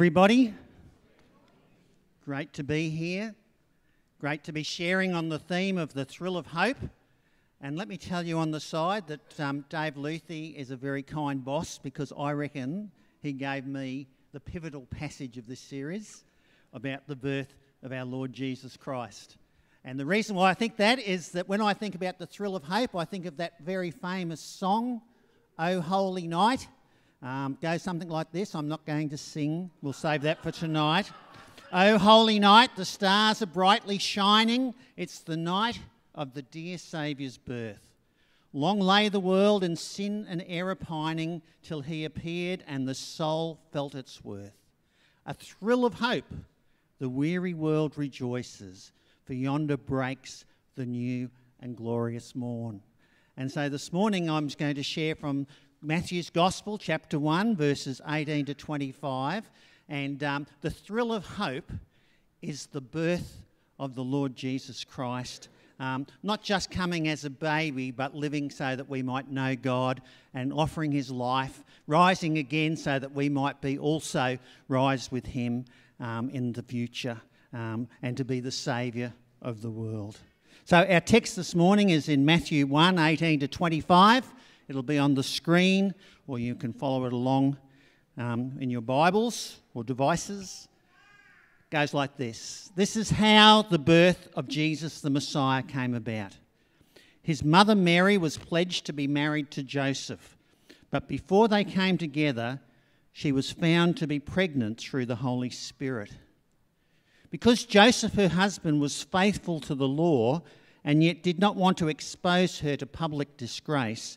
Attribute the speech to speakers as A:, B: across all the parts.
A: Everybody. Great to be here. Great to be sharing on the theme of the thrill of hope. And let me tell you on the side that um, Dave Luthi is a very kind boss because I reckon he gave me the pivotal passage of this series about the birth of our Lord Jesus Christ. And the reason why I think that is that when I think about the thrill of hope, I think of that very famous song, O Holy Night. Um, goes something like this. I'm not going to sing, we'll save that for tonight. oh, holy night, the stars are brightly shining. It's the night of the dear Saviour's birth. Long lay the world in sin and error pining till he appeared and the soul felt its worth. A thrill of hope, the weary world rejoices, for yonder breaks the new and glorious morn. And so this morning I'm going to share from Matthew's Gospel, chapter 1, verses 18 to 25. And um, the thrill of hope is the birth of the Lord Jesus Christ. Um, not just coming as a baby, but living so that we might know God and offering his life, rising again so that we might be also rise with him um, in the future um, and to be the Saviour of the world. So, our text this morning is in Matthew 1 18 to 25. It'll be on the screen, or you can follow it along um, in your Bibles or devices. It goes like this This is how the birth of Jesus the Messiah came about. His mother Mary was pledged to be married to Joseph, but before they came together, she was found to be pregnant through the Holy Spirit. Because Joseph, her husband, was faithful to the law and yet did not want to expose her to public disgrace,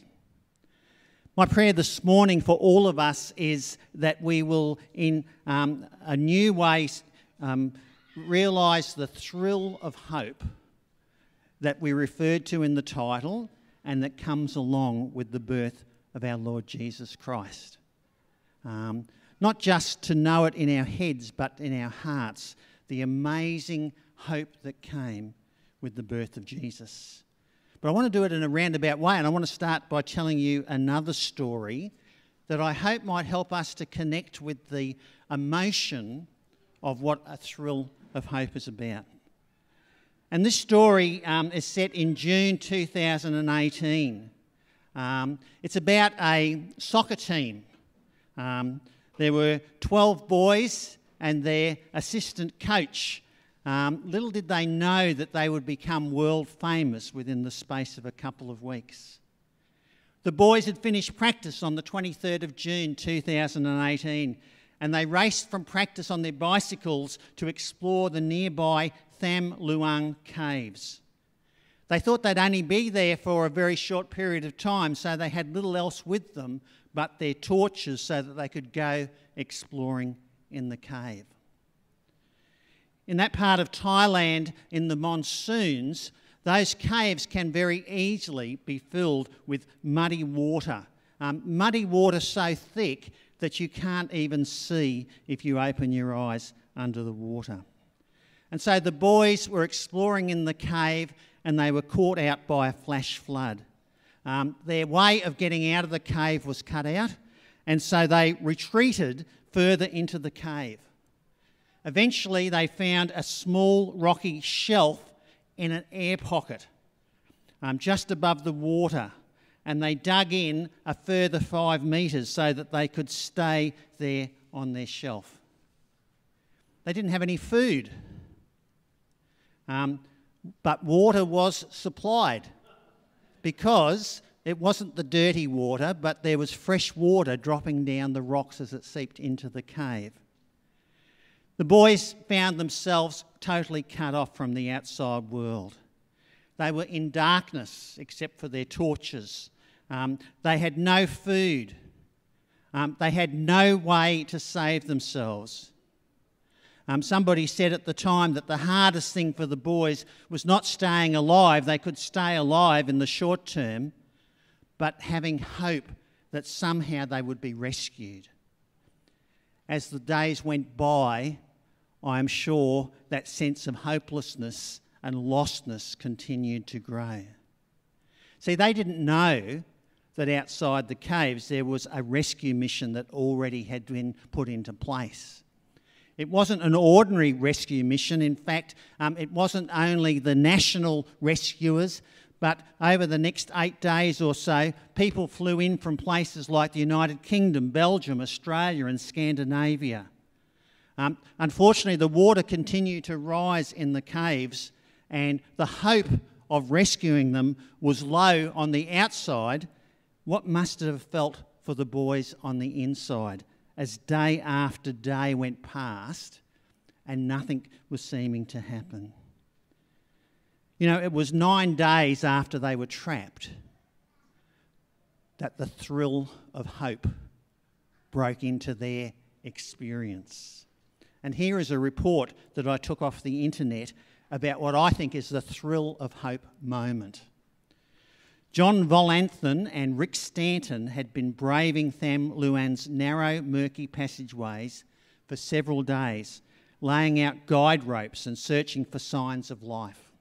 A: My prayer this morning for all of us is that we will, in um, a new way, um, realise the thrill of hope that we referred to in the title and that comes along with the birth of our Lord Jesus Christ. Um, not just to know it in our heads, but in our hearts, the amazing hope that came with the birth of Jesus. But I want to do it in a roundabout way, and I want to start by telling you another story that I hope might help us to connect with the emotion of what a thrill of hope is about. And this story um, is set in June 2018. Um, it's about a soccer team. Um, there were 12 boys and their assistant coach um, little did they know that they would become world famous within the space of a couple of weeks. The boys had finished practice on the 23rd of June 2018 and they raced from practice on their bicycles to explore the nearby Tham Luang caves. They thought they'd only be there for a very short period of time, so they had little else with them but their torches so that they could go exploring in the cave in that part of Thailand in the monsoons, those caves can very easily be filled with muddy water. Um, muddy water so thick that you can't even see if you open your eyes under the water. And so the boys were exploring in the cave and they were caught out by a flash flood. Um, their way of getting out of the cave was cut out, and so they retreated further into the cave. Eventually, they found a small rocky shelf in an air pocket um, just above the water, and they dug in a further five metres so that they could stay there on their shelf. they didn't have any food. Um, but water was supplied because it wasn't the dirty water, but there was fresh water dropping down the rocks as it seeped into the cave. The boys found themselves totally cut off from the outside world. They were in darkness except for their torches. Um, they had no food. Um, they had no way to save themselves. Um, somebody said at the time that the hardest thing for the boys was not staying alive. They could stay alive in the short term, but having hope that somehow they would be rescued. As the days went by, I am sure that sense of hopelessness and lostness continued to grow. See, they didn't know that outside the caves there was a rescue mission that already had been put into place. It wasn't an ordinary rescue mission. In fact, um, it wasn't only the national rescuers, but over the next eight days or so, people flew in from places like the United Kingdom, Belgium, Australia, and Scandinavia. Um, unfortunately, the water continued to rise in the caves, and the hope of rescuing them was low on the outside. What must it have felt for the boys on the inside as day after day went past and nothing was seeming to happen? You know, it was nine days after they were trapped that the thrill of hope broke into their experience. And here is a report that I took off the internet about what I think is the thrill of hope moment. John Volanthen and Rick Stanton had been braving Tham Luang's narrow, murky passageways for several days, laying out guide ropes and searching for signs of life.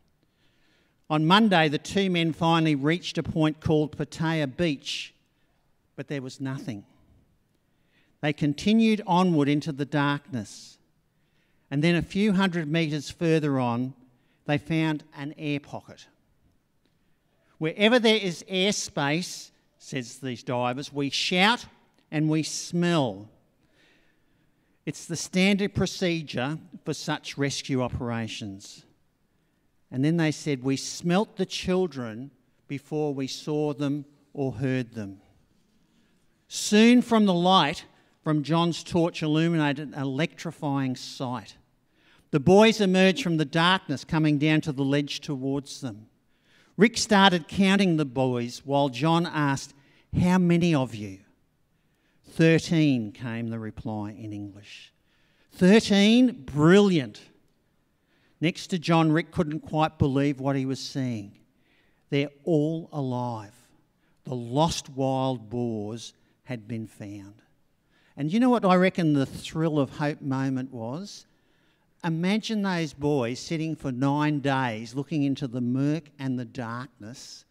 A: On Monday, the two men finally reached a point called Pattaya Beach, but there was nothing. They continued onward into the darkness, and then a few hundred metres further on, they found an air pocket. Wherever there is airspace, says these divers, we shout and we smell. It's the standard procedure for such rescue operations. And then they said, We smelt the children before we saw them or heard them. Soon from the light from John's torch illuminated an electrifying sight. The boys emerged from the darkness coming down to the ledge towards them. Rick started counting the boys while John asked, How many of you? Thirteen came the reply in English. Thirteen? Brilliant. Next to John, Rick couldn't quite believe what he was seeing. They're all alive. The lost wild boars had been found. And you know what I reckon the thrill of hope moment was? Imagine those boys sitting for nine days looking into the murk and the darkness.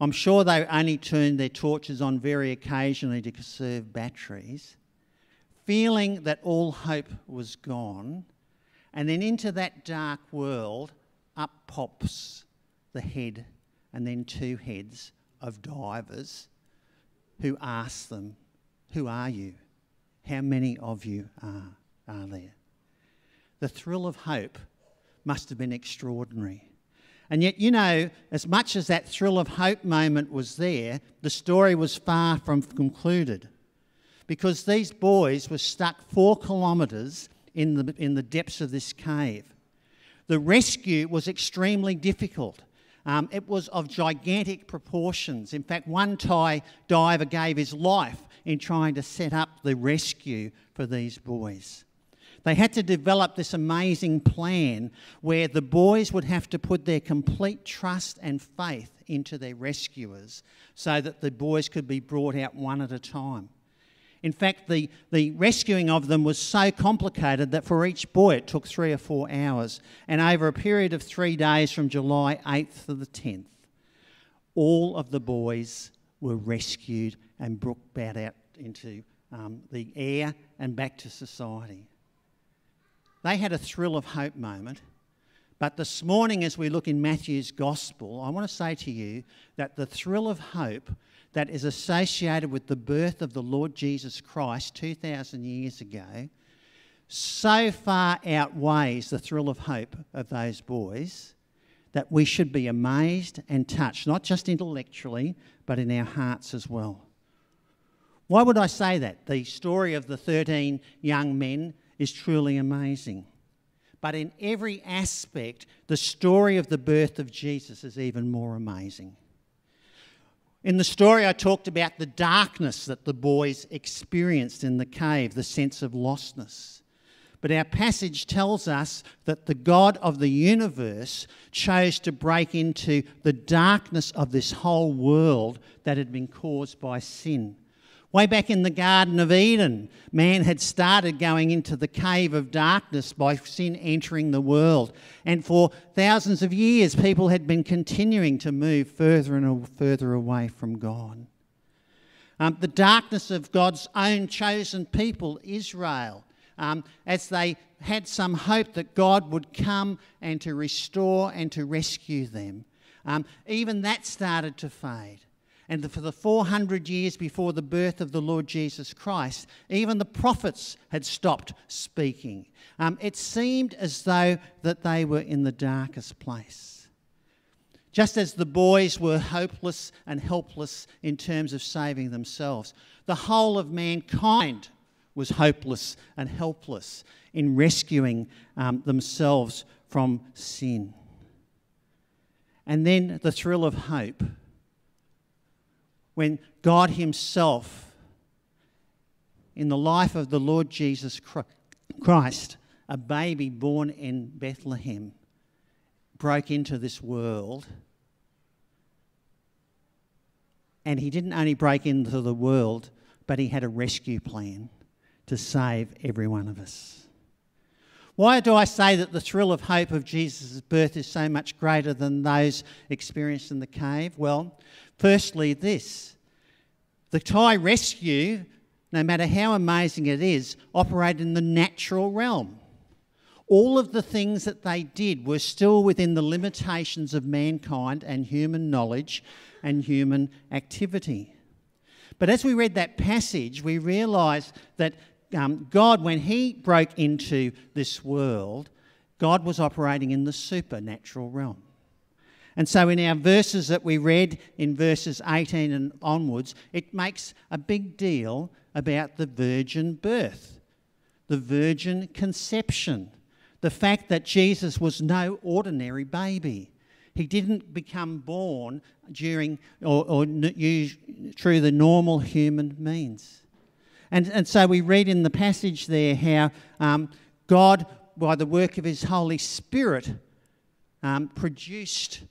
A: I'm sure they only turned their torches on very occasionally to conserve batteries, feeling that all hope was gone and then into that dark world, up pops the head and then two heads of divers who ask them, Who are you? How many of you are, are there? The thrill of hope must have been extraordinary. And yet, you know, as much as that thrill of hope moment was there, the story was far from concluded. Because these boys were stuck four kilometres in the, in the depths of this cave. The rescue was extremely difficult. Um, it was of gigantic proportions. In fact, one Thai diver gave his life in trying to set up the rescue for these boys. They had to develop this amazing plan where the boys would have to put their complete trust and faith into their rescuers so that the boys could be brought out one at a time. In fact, the, the rescuing of them was so complicated that for each boy it took three or four hours. And over a period of three days from July 8th to the 10th, all of the boys were rescued and brought out into um, the air and back to society. They had a thrill of hope moment. But this morning, as we look in Matthew's gospel, I want to say to you that the thrill of hope that is associated with the birth of the Lord Jesus Christ 2,000 years ago, so far outweighs the thrill of hope of those boys that we should be amazed and touched, not just intellectually, but in our hearts as well. Why would I say that? The story of the 13 young men is truly amazing. But in every aspect, the story of the birth of Jesus is even more amazing. In the story, I talked about the darkness that the boys experienced in the cave, the sense of lostness. But our passage tells us that the God of the universe chose to break into the darkness of this whole world that had been caused by sin. Way back in the Garden of Eden, man had started going into the cave of darkness by sin entering the world. And for thousands of years, people had been continuing to move further and further away from God. Um, the darkness of God's own chosen people, Israel, um, as they had some hope that God would come and to restore and to rescue them. Um, even that started to fade. And for the 400 years before the birth of the Lord Jesus Christ, even the prophets had stopped speaking. Um, it seemed as though that they were in the darkest place. Just as the boys were hopeless and helpless in terms of saving themselves, the whole of mankind was hopeless and helpless in rescuing um, themselves from sin. And then the thrill of hope when God Himself, in the life of the Lord Jesus Christ, a baby born in Bethlehem, broke into this world. And He didn't only break into the world, but He had a rescue plan to save every one of us. Why do I say that the thrill of hope of Jesus' birth is so much greater than those experienced in the cave? Well, firstly, this the Thai rescue, no matter how amazing it is, operated in the natural realm. All of the things that they did were still within the limitations of mankind and human knowledge and human activity. But as we read that passage, we realise that um, God, when He broke into this world, God was operating in the supernatural realm. And so, in our verses that we read in verses 18 and onwards, it makes a big deal about the virgin birth, the virgin conception, the fact that Jesus was no ordinary baby. He didn't become born during or, or through the normal human means. And, and so we read in the passage there how um, God, by the work of His Holy Spirit, um, produced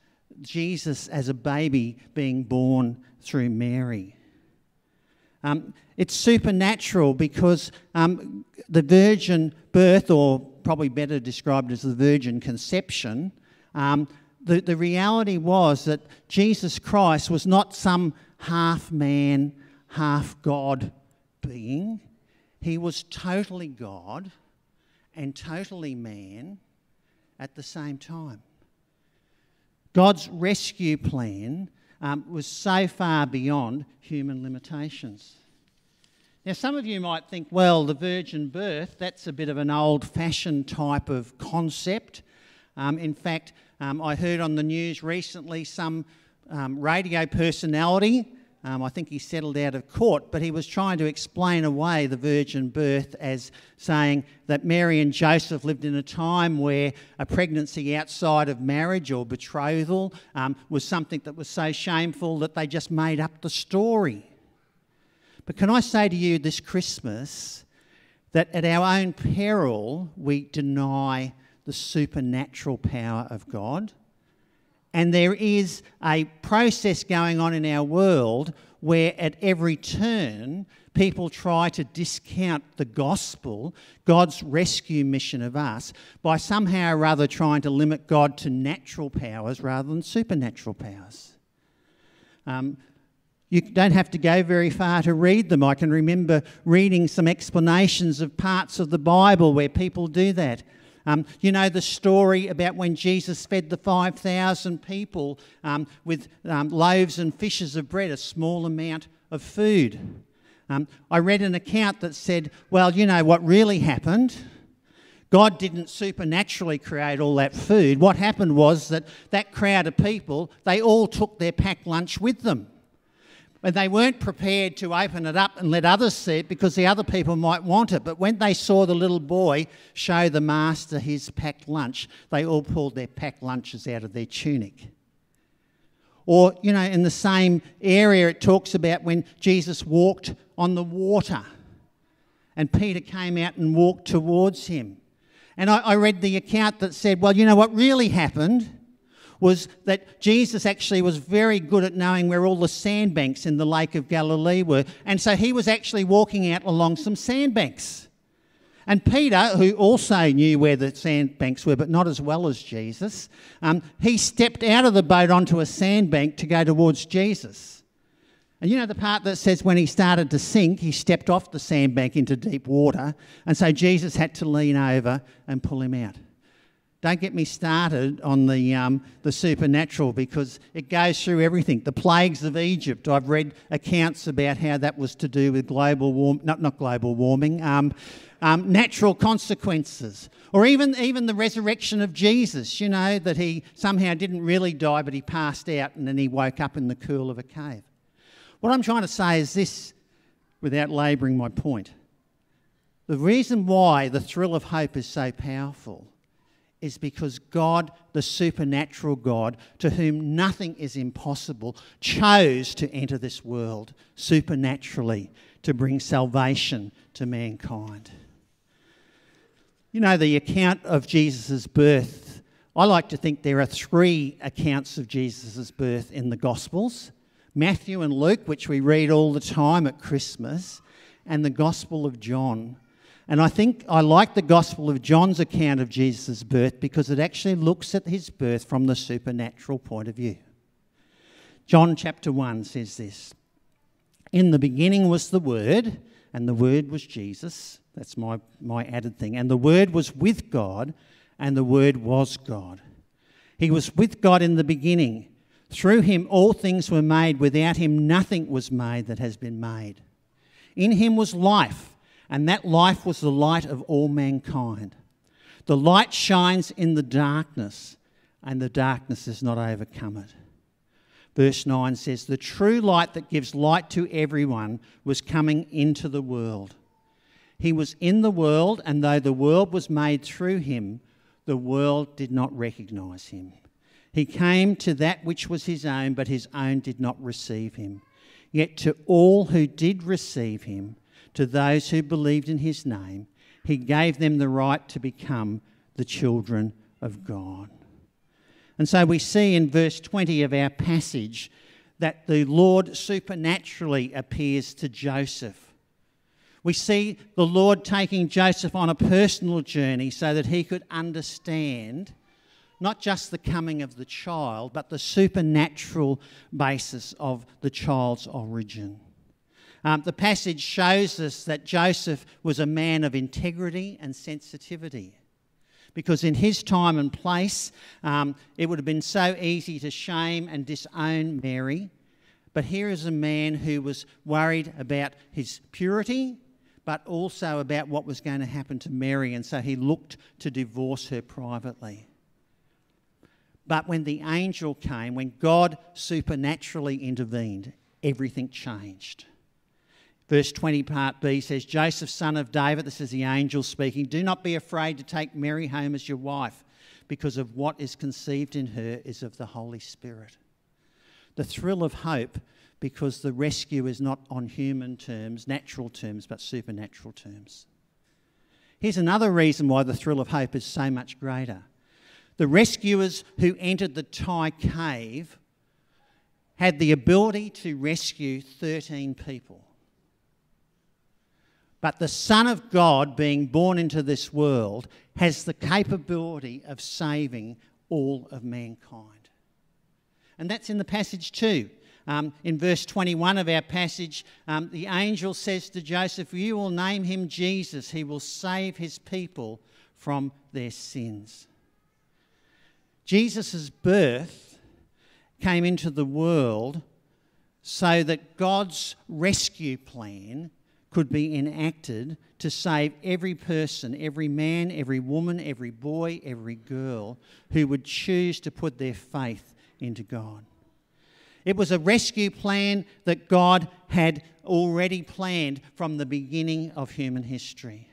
A: Jesus as a baby being born through Mary. Um, it's supernatural because um, the virgin birth, or probably better described as the virgin conception, um, the, the reality was that Jesus Christ was not some half man, half God being. He was totally God and totally man at the same time. God's rescue plan um, was so far beyond human limitations. Now, some of you might think, well, the virgin birth, that's a bit of an old fashioned type of concept. Um, in fact, um, I heard on the news recently some um, radio personality um, I think he settled out of court, but he was trying to explain away the virgin birth as saying that Mary and Joseph lived in a time where a pregnancy outside of marriage or betrothal um, was something that was so shameful that they just made up the story. But can I say to you this Christmas that at our own peril we deny the supernatural power of God? And there is a process going on in our world where at every turn people try to discount the gospel, God's rescue mission of us, by somehow or other trying to limit God to natural powers rather than supernatural powers. Um, you don't have to go very far to read them. I can remember reading some explanations of parts of the Bible where people do that. Um, you know the story about when Jesus fed the 5,000 people um, with um, loaves and fishes of bread, a small amount of food. Um, I read an account that said, well, you know what really happened? God didn't supernaturally create all that food. What happened was that that crowd of people, they all took their packed lunch with them. And they weren't prepared to open it up and let others see it because the other people might want it. But when they saw the little boy show the master his packed lunch, they all pulled their packed lunches out of their tunic. Or, you know, in the same area, it talks about when Jesus walked on the water and Peter came out and walked towards him. And I, I read the account that said, well, you know what really happened? Was that Jesus actually was very good at knowing where all the sandbanks in the Lake of Galilee were. And so he was actually walking out along some sandbanks. And Peter, who also knew where the sandbanks were, but not as well as Jesus, um, he stepped out of the boat onto a sandbank to go towards Jesus. And you know the part that says when he started to sink, he stepped off the sandbank into deep water. And so Jesus had to lean over and pull him out. Don't get me started on the, um, the supernatural because it goes through everything. The plagues of Egypt, I've read accounts about how that was to do with global warming, not, not global warming, um, um, natural consequences. Or even, even the resurrection of Jesus, you know, that he somehow didn't really die, but he passed out and then he woke up in the cool of a cave. What I'm trying to say is this, without labouring my point. The reason why the thrill of hope is so powerful is because God, the supernatural God, to whom nothing is impossible, chose to enter this world supernaturally to bring salvation to mankind. You know, the account of Jesus' birth, I like to think there are three accounts of Jesus' birth in the Gospels Matthew and Luke, which we read all the time at Christmas, and the Gospel of John and I think I like the Gospel of John's account of Jesus' birth because it actually looks at his birth from the supernatural point of view. John chapter 1 says this In the beginning was the Word, and the Word was Jesus. That's my, my added thing. And the Word was with God, and the Word was God. He was with God in the beginning. Through him all things were made. Without him nothing was made that has been made. In him was life and that life was the light of all mankind. The light shines in the darkness, and the darkness has not overcome it. Verse 9 says, The true light that gives light to everyone was coming into the world. He was in the world, and though the world was made through him, the world did not recognize him. He came to that which was his own, but his own did not receive him. Yet to all who did receive him, to those who believed in his name, he gave them the right to become the children of God. And so we see in verse 20 of our passage that the Lord supernaturally appears to Joseph. We see the Lord taking Joseph on a personal journey so that he could understand not just the coming of the child, but the supernatural basis of the child's origin. Um, the passage shows us that Joseph was a man of integrity and sensitivity. Because in his time and place, um, it would have been so easy to shame and disown Mary. But here is a man who was worried about his purity, but also about what was going to happen to Mary, and so he looked to divorce her privately. But when the angel came, when God supernaturally intervened, everything changed. Verse 20, part B says, Joseph, son of David, this is the angel speaking, do not be afraid to take Mary home as your wife, because of what is conceived in her is of the Holy Spirit. The thrill of hope, because the rescue is not on human terms, natural terms, but supernatural terms. Here's another reason why the thrill of hope is so much greater. The rescuers who entered the Thai cave had the ability to rescue 13 people. But the Son of God, being born into this world, has the capability of saving all of mankind. And that's in the passage too. Um, in verse 21 of our passage, um, the angel says to Joseph, You will name him Jesus. He will save his people from their sins. Jesus' birth came into the world so that God's rescue plan could be enacted to save every person, every man, every woman, every boy, every girl who would choose to put their faith into God. It was a rescue plan that God had already planned from the beginning of human history.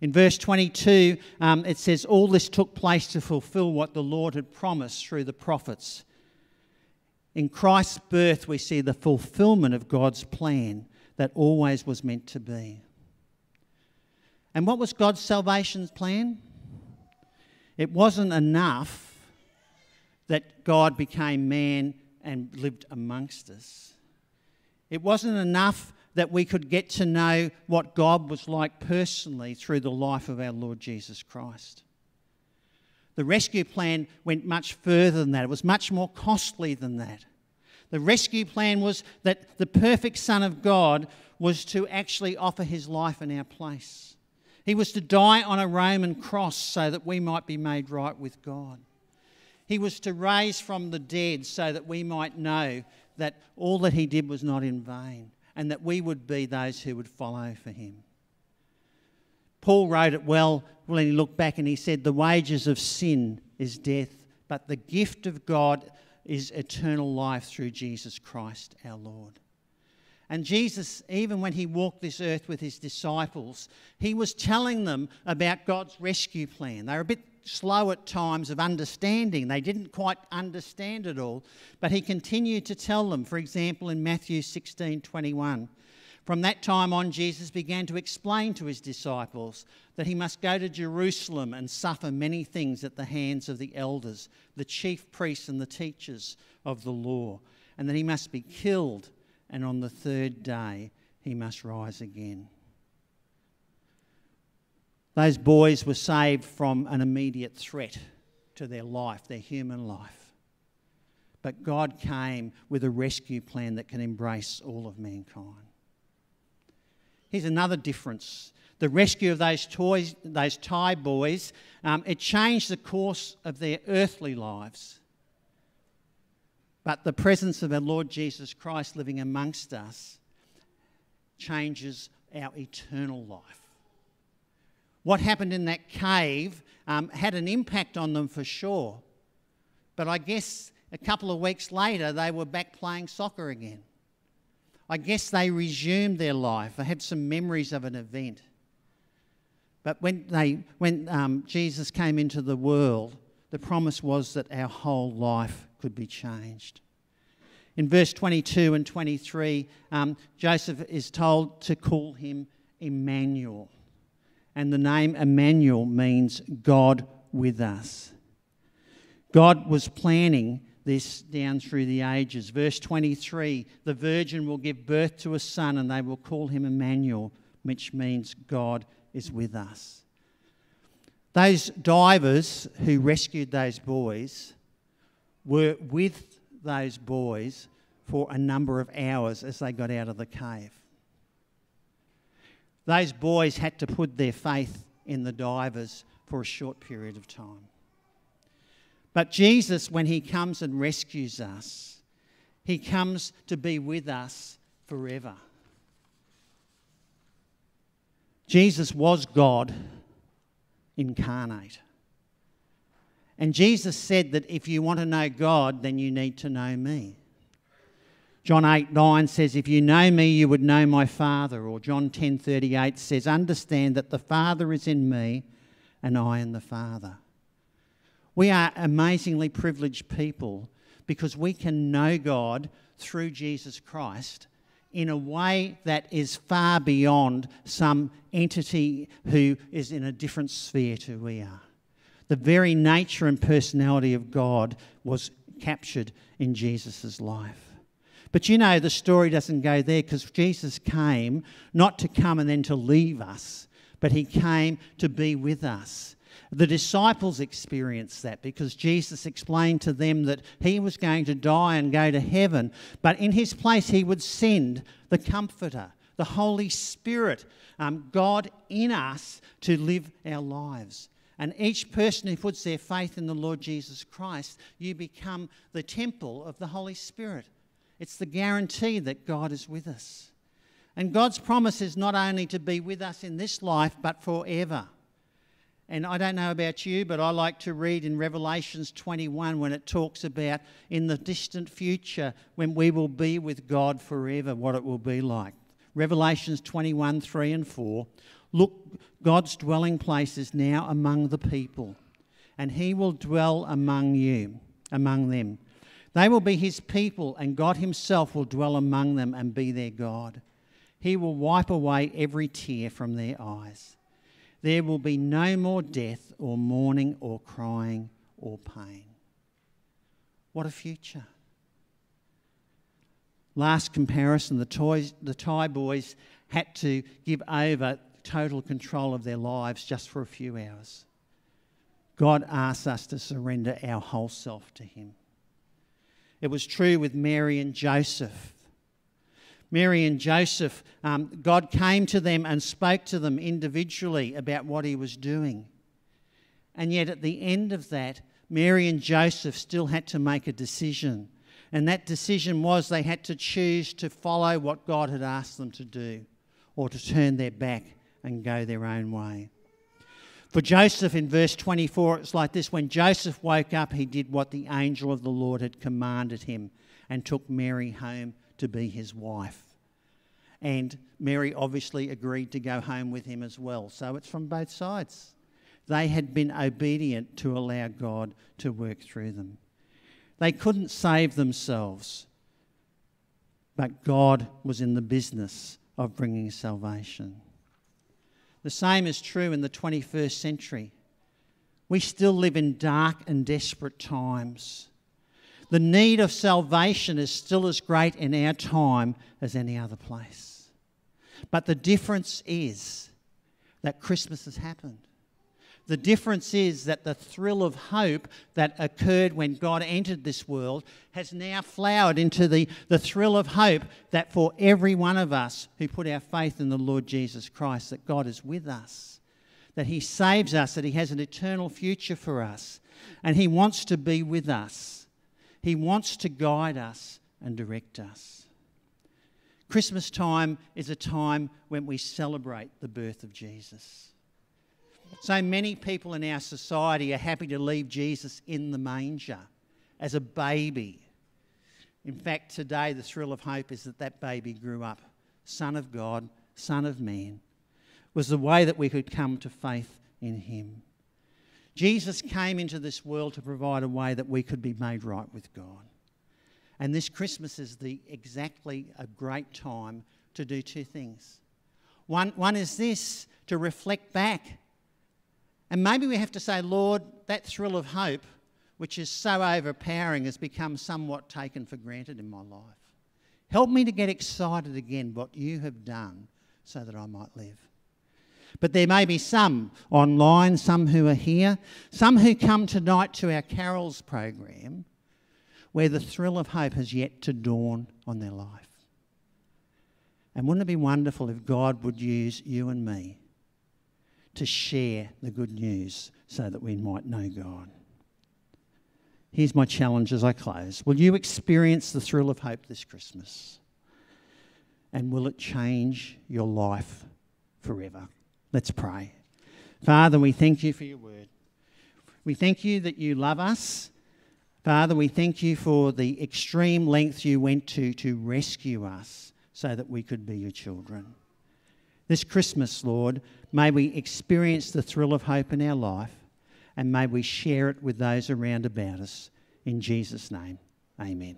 A: In verse 22, um, it says, All this took place to fulfill what the Lord had promised through the prophets. In Christ's birth, we see the fulfillment of God's plan that always was meant to be. And what was God's salvation plan? It wasn't enough that God became man and lived amongst us. It wasn't enough that we could get to know what God was like personally through the life of our Lord Jesus Christ. The rescue plan went much further than that, it was much more costly than that. The rescue plan was that the perfect Son of God was to actually offer his life in our place. He was to die on a Roman cross so that we might be made right with God. He was to raise from the dead so that we might know that all that he did was not in vain and that we would be those who would follow for him. Paul wrote it well when he looked back and he said, The wages of sin is death, but the gift of God is eternal life through Jesus Christ our Lord. And Jesus, even when he walked this earth with his disciples, he was telling them about God's rescue plan. They were a bit slow at times of understanding. They didn't quite understand it all, but he continued to tell them. For example, in Matthew 16 21, from that time on, Jesus began to explain to his disciples that he must go to Jerusalem and suffer many things at the hands of the elders, the chief priests, and the teachers of the law, and that he must be killed and on the third day he must rise again. Those boys were saved from an immediate threat to their life, their human life. But God came with a rescue plan that can embrace all of mankind. Here's another difference. The rescue of those toys, those Thai boys, um, it changed the course of their earthly lives. But the presence of our Lord Jesus Christ living amongst us changes our eternal life. What happened in that cave um, had an impact on them for sure. But I guess a couple of weeks later, they were back playing soccer again. I guess they resumed their life. I had some memories of an event. But when, they, when um, Jesus came into the world, the promise was that our whole life could be changed. In verse 22 and 23, um, Joseph is told to call him Emmanuel. And the name Emmanuel means God with us. God was planning this down through the ages. Verse 23 the virgin will give birth to a son, and they will call him Emmanuel, which means God is with us. Those divers who rescued those boys were with those boys for a number of hours as they got out of the cave. Those boys had to put their faith in the divers for a short period of time. But Jesus, when he comes and rescues us, he comes to be with us forever. Jesus was God incarnate. And Jesus said that if you want to know God, then you need to know me. John 8 9 says, If you know me, you would know my Father. Or John ten thirty eight says, Understand that the Father is in me and I in the Father. We are amazingly privileged people because we can know God through Jesus Christ in a way that is far beyond some entity who is in a different sphere to we are. The very nature and personality of God was captured in Jesus' life. But you know, the story doesn't go there because Jesus came not to come and then to leave us, but he came to be with us. The disciples experienced that because Jesus explained to them that he was going to die and go to heaven, but in his place he would send the Comforter, the Holy Spirit, um, God in us to live our lives. And each person who puts their faith in the Lord Jesus Christ, you become the temple of the Holy Spirit. It's the guarantee that God is with us. And God's promise is not only to be with us in this life, but forever. And I don't know about you, but I like to read in Revelations 21 when it talks about in the distant future when we will be with God forever, what it will be like. Revelations 21 3 and 4. Look, God's dwelling place is now among the people, and he will dwell among you, among them. They will be his people, and God himself will dwell among them and be their God. He will wipe away every tear from their eyes. There will be no more death or mourning or crying or pain. What a future. Last comparison the, toys, the Thai boys had to give over total control of their lives just for a few hours. God asks us to surrender our whole self to Him. It was true with Mary and Joseph. Mary and Joseph, um, God came to them and spoke to them individually about what he was doing. And yet, at the end of that, Mary and Joseph still had to make a decision. And that decision was they had to choose to follow what God had asked them to do or to turn their back and go their own way. For Joseph, in verse 24, it's like this when Joseph woke up, he did what the angel of the Lord had commanded him and took Mary home to be his wife. And Mary obviously agreed to go home with him as well. So it's from both sides. They had been obedient to allow God to work through them. They couldn't save themselves, but God was in the business of bringing salvation. The same is true in the 21st century. We still live in dark and desperate times. The need of salvation is still as great in our time as any other place. But the difference is that Christmas has happened. The difference is that the thrill of hope that occurred when God entered this world has now flowered into the, the thrill of hope that for every one of us who put our faith in the Lord Jesus Christ, that God is with us, that He saves us, that He has an eternal future for us, and He wants to be with us. He wants to guide us and direct us. Christmas time is a time when we celebrate the birth of Jesus. So many people in our society are happy to leave Jesus in the manger as a baby. In fact, today the thrill of hope is that that baby grew up, Son of God, Son of Man, was the way that we could come to faith in Him. Jesus came into this world to provide a way that we could be made right with God. And this Christmas is the exactly a great time to do two things. One, one is this to reflect back. And maybe we have to say, Lord, that thrill of hope, which is so overpowering, has become somewhat taken for granted in my life. Help me to get excited again what you have done so that I might live. But there may be some online, some who are here, some who come tonight to our carols program where the thrill of hope has yet to dawn on their life. And wouldn't it be wonderful if God would use you and me to share the good news so that we might know God? Here's my challenge as I close. Will you experience the thrill of hope this Christmas? And will it change your life forever? Let's pray. Father, we thank you for your word. We thank you that you love us. Father, we thank you for the extreme length you went to to rescue us so that we could be your children. This Christmas, Lord, may we experience the thrill of hope in our life and may we share it with those around about us. In Jesus' name, amen.